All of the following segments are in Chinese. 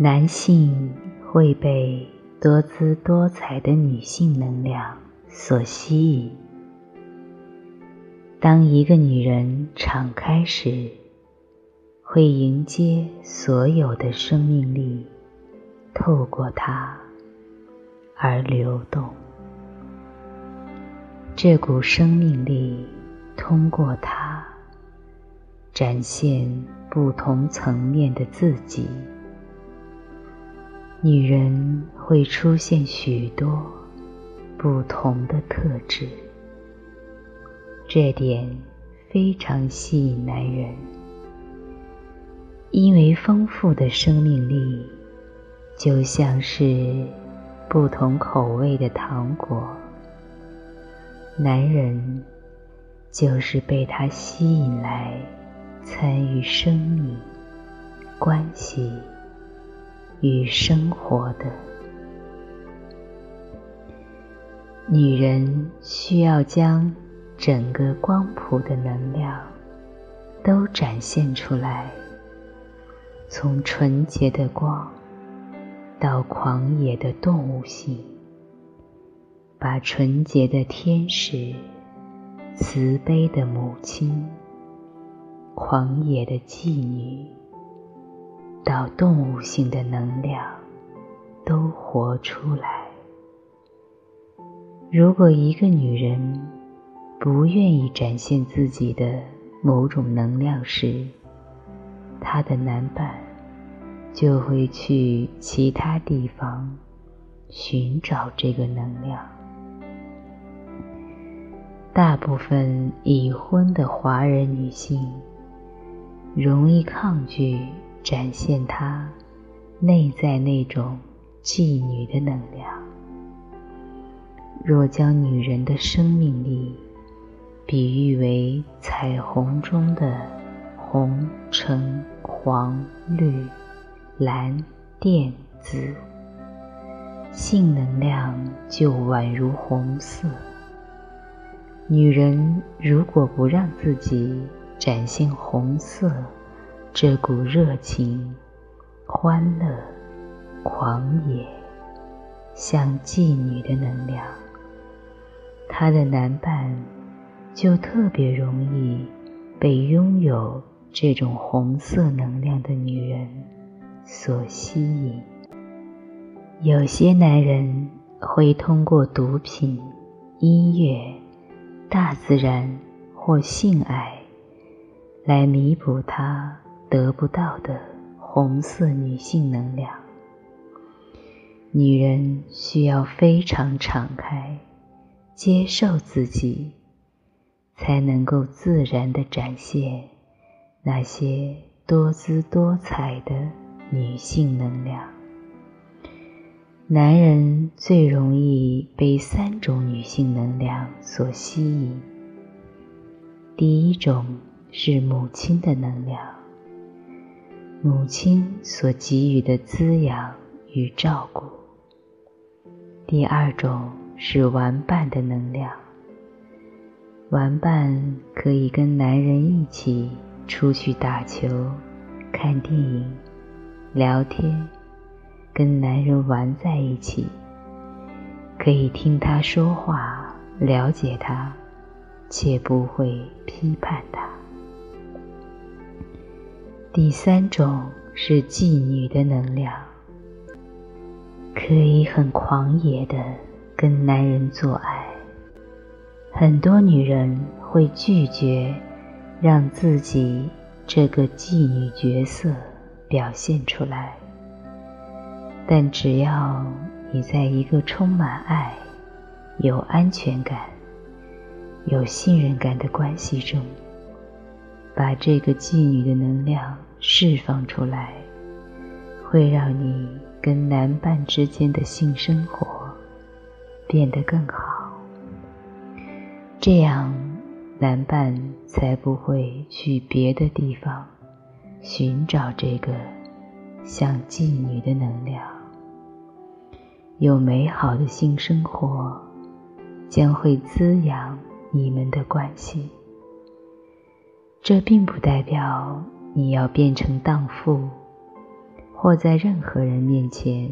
男性会被多姿多彩的女性能量所吸引。当一个女人敞开时，会迎接所有的生命力，透过她而流动。这股生命力通过她，展现不同层面的自己。女人会出现许多不同的特质，这点非常吸引男人。因为丰富的生命力，就像是不同口味的糖果，男人就是被它吸引来参与生命关系与生活的。女人需要将整个光谱的能量都展现出来。从纯洁的光到狂野的动物性，把纯洁的天使、慈悲的母亲、狂野的妓女，到动物性的能量，都活出来。如果一个女人不愿意展现自己的某种能量时，她的男伴就会去其他地方寻找这个能量。大部分已婚的华人女性容易抗拒展现她内在那种妓女的能量。若将女人的生命力比喻为彩虹中的红、橙。黄、绿、蓝、靛、紫，性能量就宛如红色。女人如果不让自己展现红色这股热情、欢乐、狂野，像妓女的能量，她的男伴就特别容易被拥有。这种红色能量的女人所吸引。有些男人会通过毒品、音乐、大自然或性爱来弥补他得不到的红色女性能量。女人需要非常敞开，接受自己，才能够自然的展现。那些多姿多彩的女性能量，男人最容易被三种女性能量所吸引。第一种是母亲的能量，母亲所给予的滋养与照顾；第二种是玩伴的能量，玩伴可以跟男人一起。出去打球、看电影、聊天，跟男人玩在一起，可以听他说话，了解他，且不会批判他。第三种是妓女的能量，可以很狂野的跟男人做爱。很多女人会拒绝。让自己这个妓女角色表现出来，但只要你在一个充满爱、有安全感、有信任感的关系中，把这个妓女的能量释放出来，会让你跟男伴之间的性生活变得更好。这样。男伴才不会去别的地方寻找这个像妓女的能量。有美好的性生活将会滋养你们的关系。这并不代表你要变成荡妇，或在任何人面前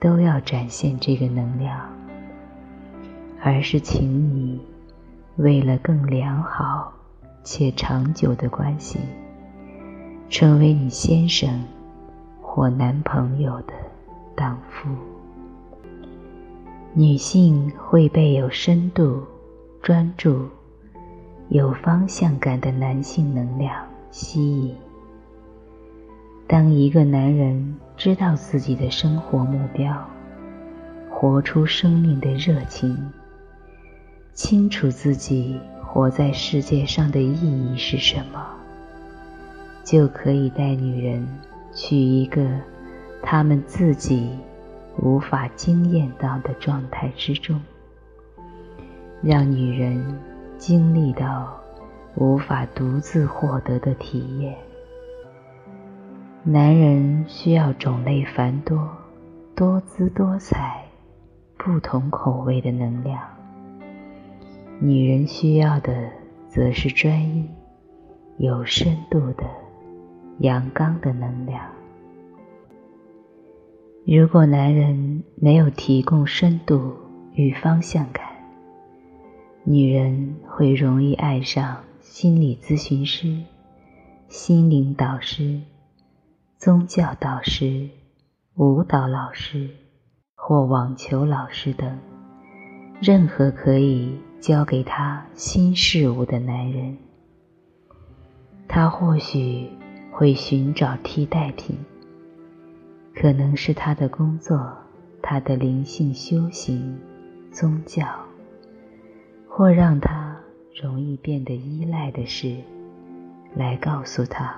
都要展现这个能量，而是请你为了更良好且长久的关系，成为你先生或男朋友的荡妇。女性会被有深度、专注、有方向感的男性能量吸引。当一个男人知道自己的生活目标，活出生命的热情，清楚自己活在世界上的意义是什么，就可以带女人去一个他们自己无法经验到的状态之中，让女人经历到无法独自获得的体验。男人需要种类繁多、多姿多彩、不同口味的能量；女人需要的则是专一、有深度的阳刚的能量。如果男人没有提供深度与方向感，女人会容易爱上心理咨询师、心灵导师。宗教导师、舞蹈老师或网球老师等，任何可以教给他新事物的男人，他或许会寻找替代品，可能是他的工作、他的灵性修行、宗教，或让他容易变得依赖的事，来告诉他。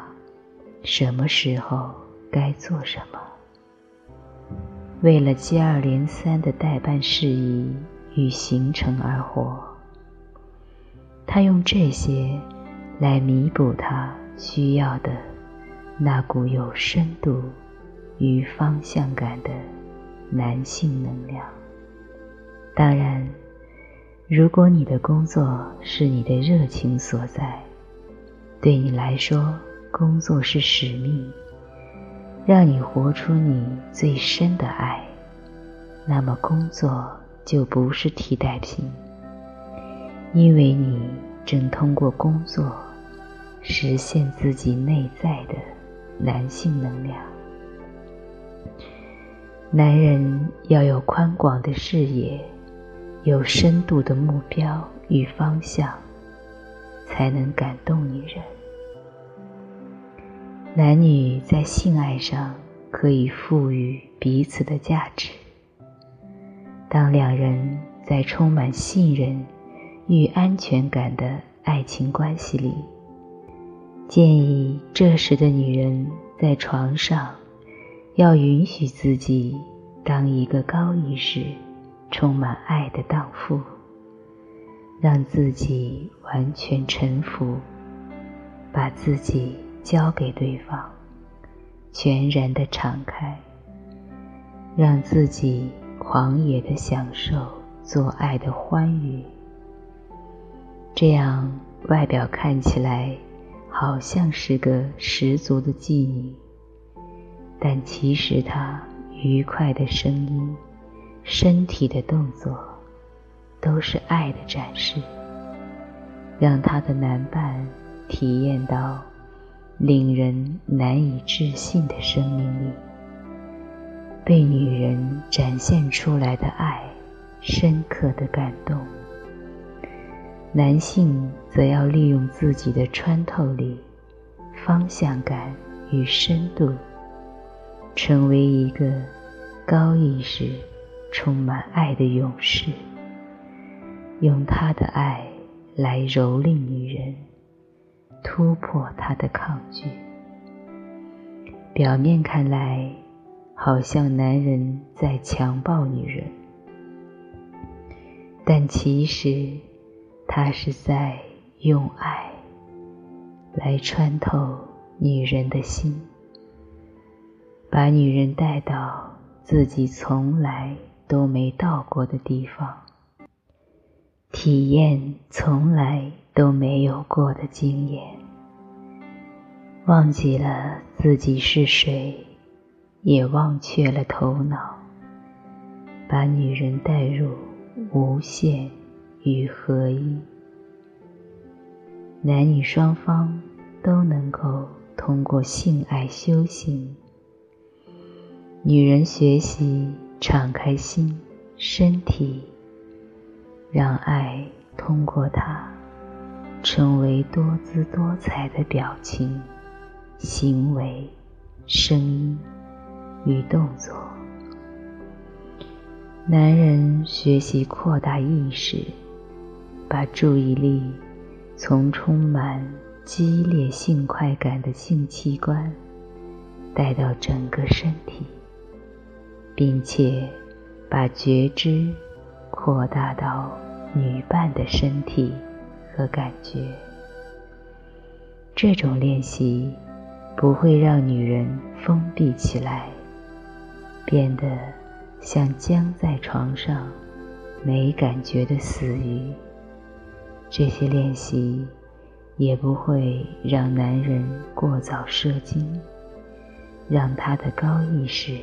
什么时候该做什么？为了接二连三的代办事宜与行程而活，他用这些来弥补他需要的那股有深度与方向感的男性能量。当然，如果你的工作是你的热情所在，对你来说，工作是使命，让你活出你最深的爱，那么工作就不是替代品，因为你正通过工作实现自己内在的男性能量。男人要有宽广的视野，有深度的目标与方向，才能感动女人。男女在性爱上可以赋予彼此的价值。当两人在充满信任与安全感的爱情关系里，建议这时的女人在床上要允许自己当一个高意识、充满爱的荡妇，让自己完全臣服，把自己。交给对方，全然的敞开，让自己狂野的享受做爱的欢愉。这样外表看起来好像是个十足的妓女，但其实她愉快的声音、身体的动作，都是爱的展示，让她的男伴体验到。令人难以置信的生命力，被女人展现出来的爱，深刻的感动。男性则要利用自己的穿透力、方向感与深度，成为一个高意识、充满爱的勇士，用他的爱来蹂躏女人。突破他的抗拒。表面看来，好像男人在强暴女人，但其实他是在用爱来穿透女人的心，把女人带到自己从来都没到过的地方，体验从来。都没有过的经验，忘记了自己是谁，也忘却了头脑，把女人带入无限与合一。男女双方都能够通过性爱修行。女人学习敞开心、身体，让爱通过它，成为多姿多彩的表情、行为、声音与动作。男人学习扩大意识，把注意力从充满激烈性快感的性器官带到整个身体。并且把觉知扩大到女伴的身体和感觉。这种练习不会让女人封闭起来，变得像僵在床上没感觉的死鱼。这些练习也不会让男人过早射精，让他的高意识。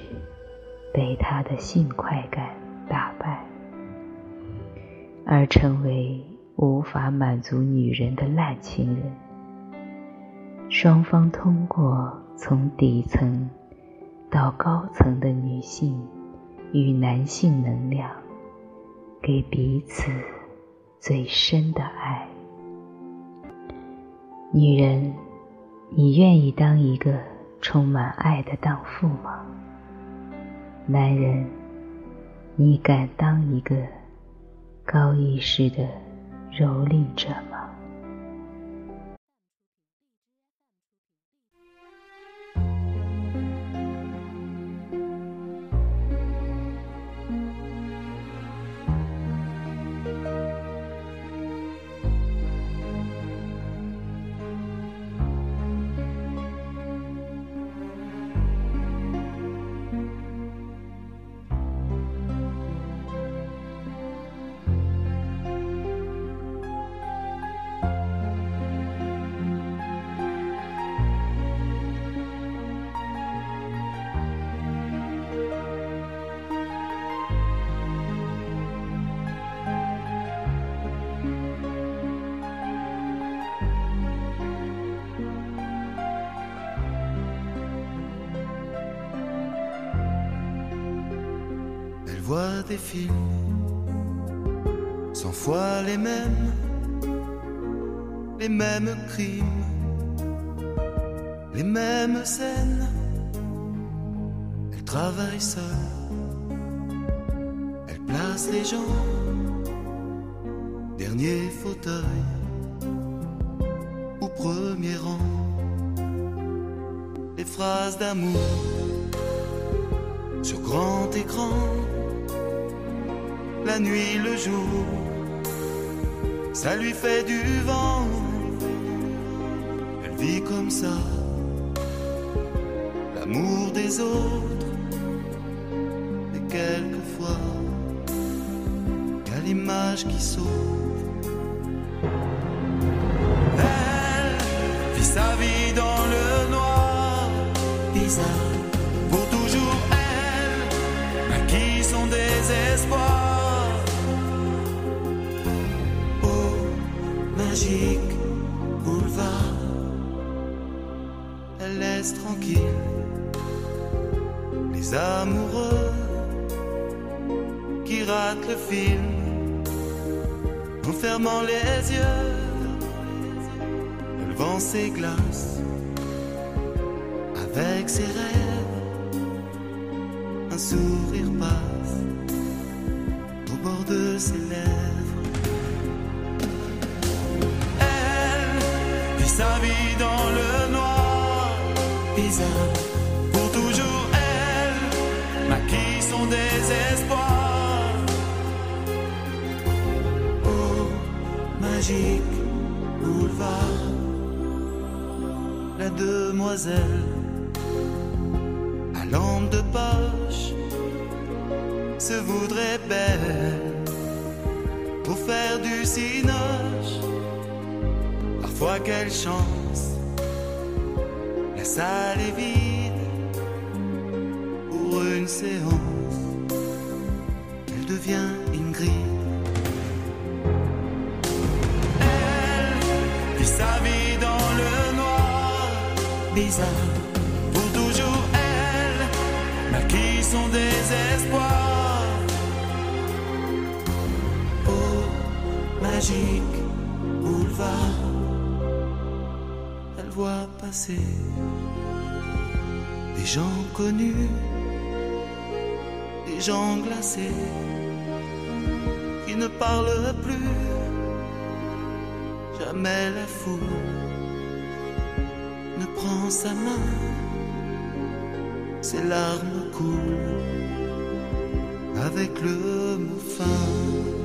被他的性快感打败，而成为无法满足女人的烂情人。双方通过从底层到高层的女性与男性能量，给彼此最深的爱。女人，你愿意当一个充满爱的荡妇吗？男人，你敢当一个高意识的蹂躏者吗？？voit des films, cent fois les mêmes, les mêmes crimes, les mêmes scènes. Elle travaille seule, elle place les gens, dernier fauteuil au premier rang. Les phrases d'amour sur grand écran la nuit, le jour, ça lui fait du vent. Elle vit comme ça, l'amour des autres, et quelquefois, y a l'image qui saute. Elle vit sa vie dans le noir, bizarre, boulevard. Elle laisse tranquille les amoureux qui ratent le film en fermant les yeux. Le vent s'églace avec ses rêves. Un sourire passe au bord de ses lèvres. Sa vie dans le noir. Bizarre, pour toujours elle maquille son désespoir. Oh, magique boulevard, la demoiselle à lampe de poche se voudrait belle pour faire du cinoche fois quelle chance, la salle est vide, pour une séance, elle devient Ingrid. Elle vit sa vie dans le noir, bizarre, pour toujours elle maquille son désespoir. Oh, magique boulevard, elle voit passer des gens connus, des gens glacés, qui ne parlent plus, jamais la foule ne prend sa main, ses larmes coulent avec le mot fin.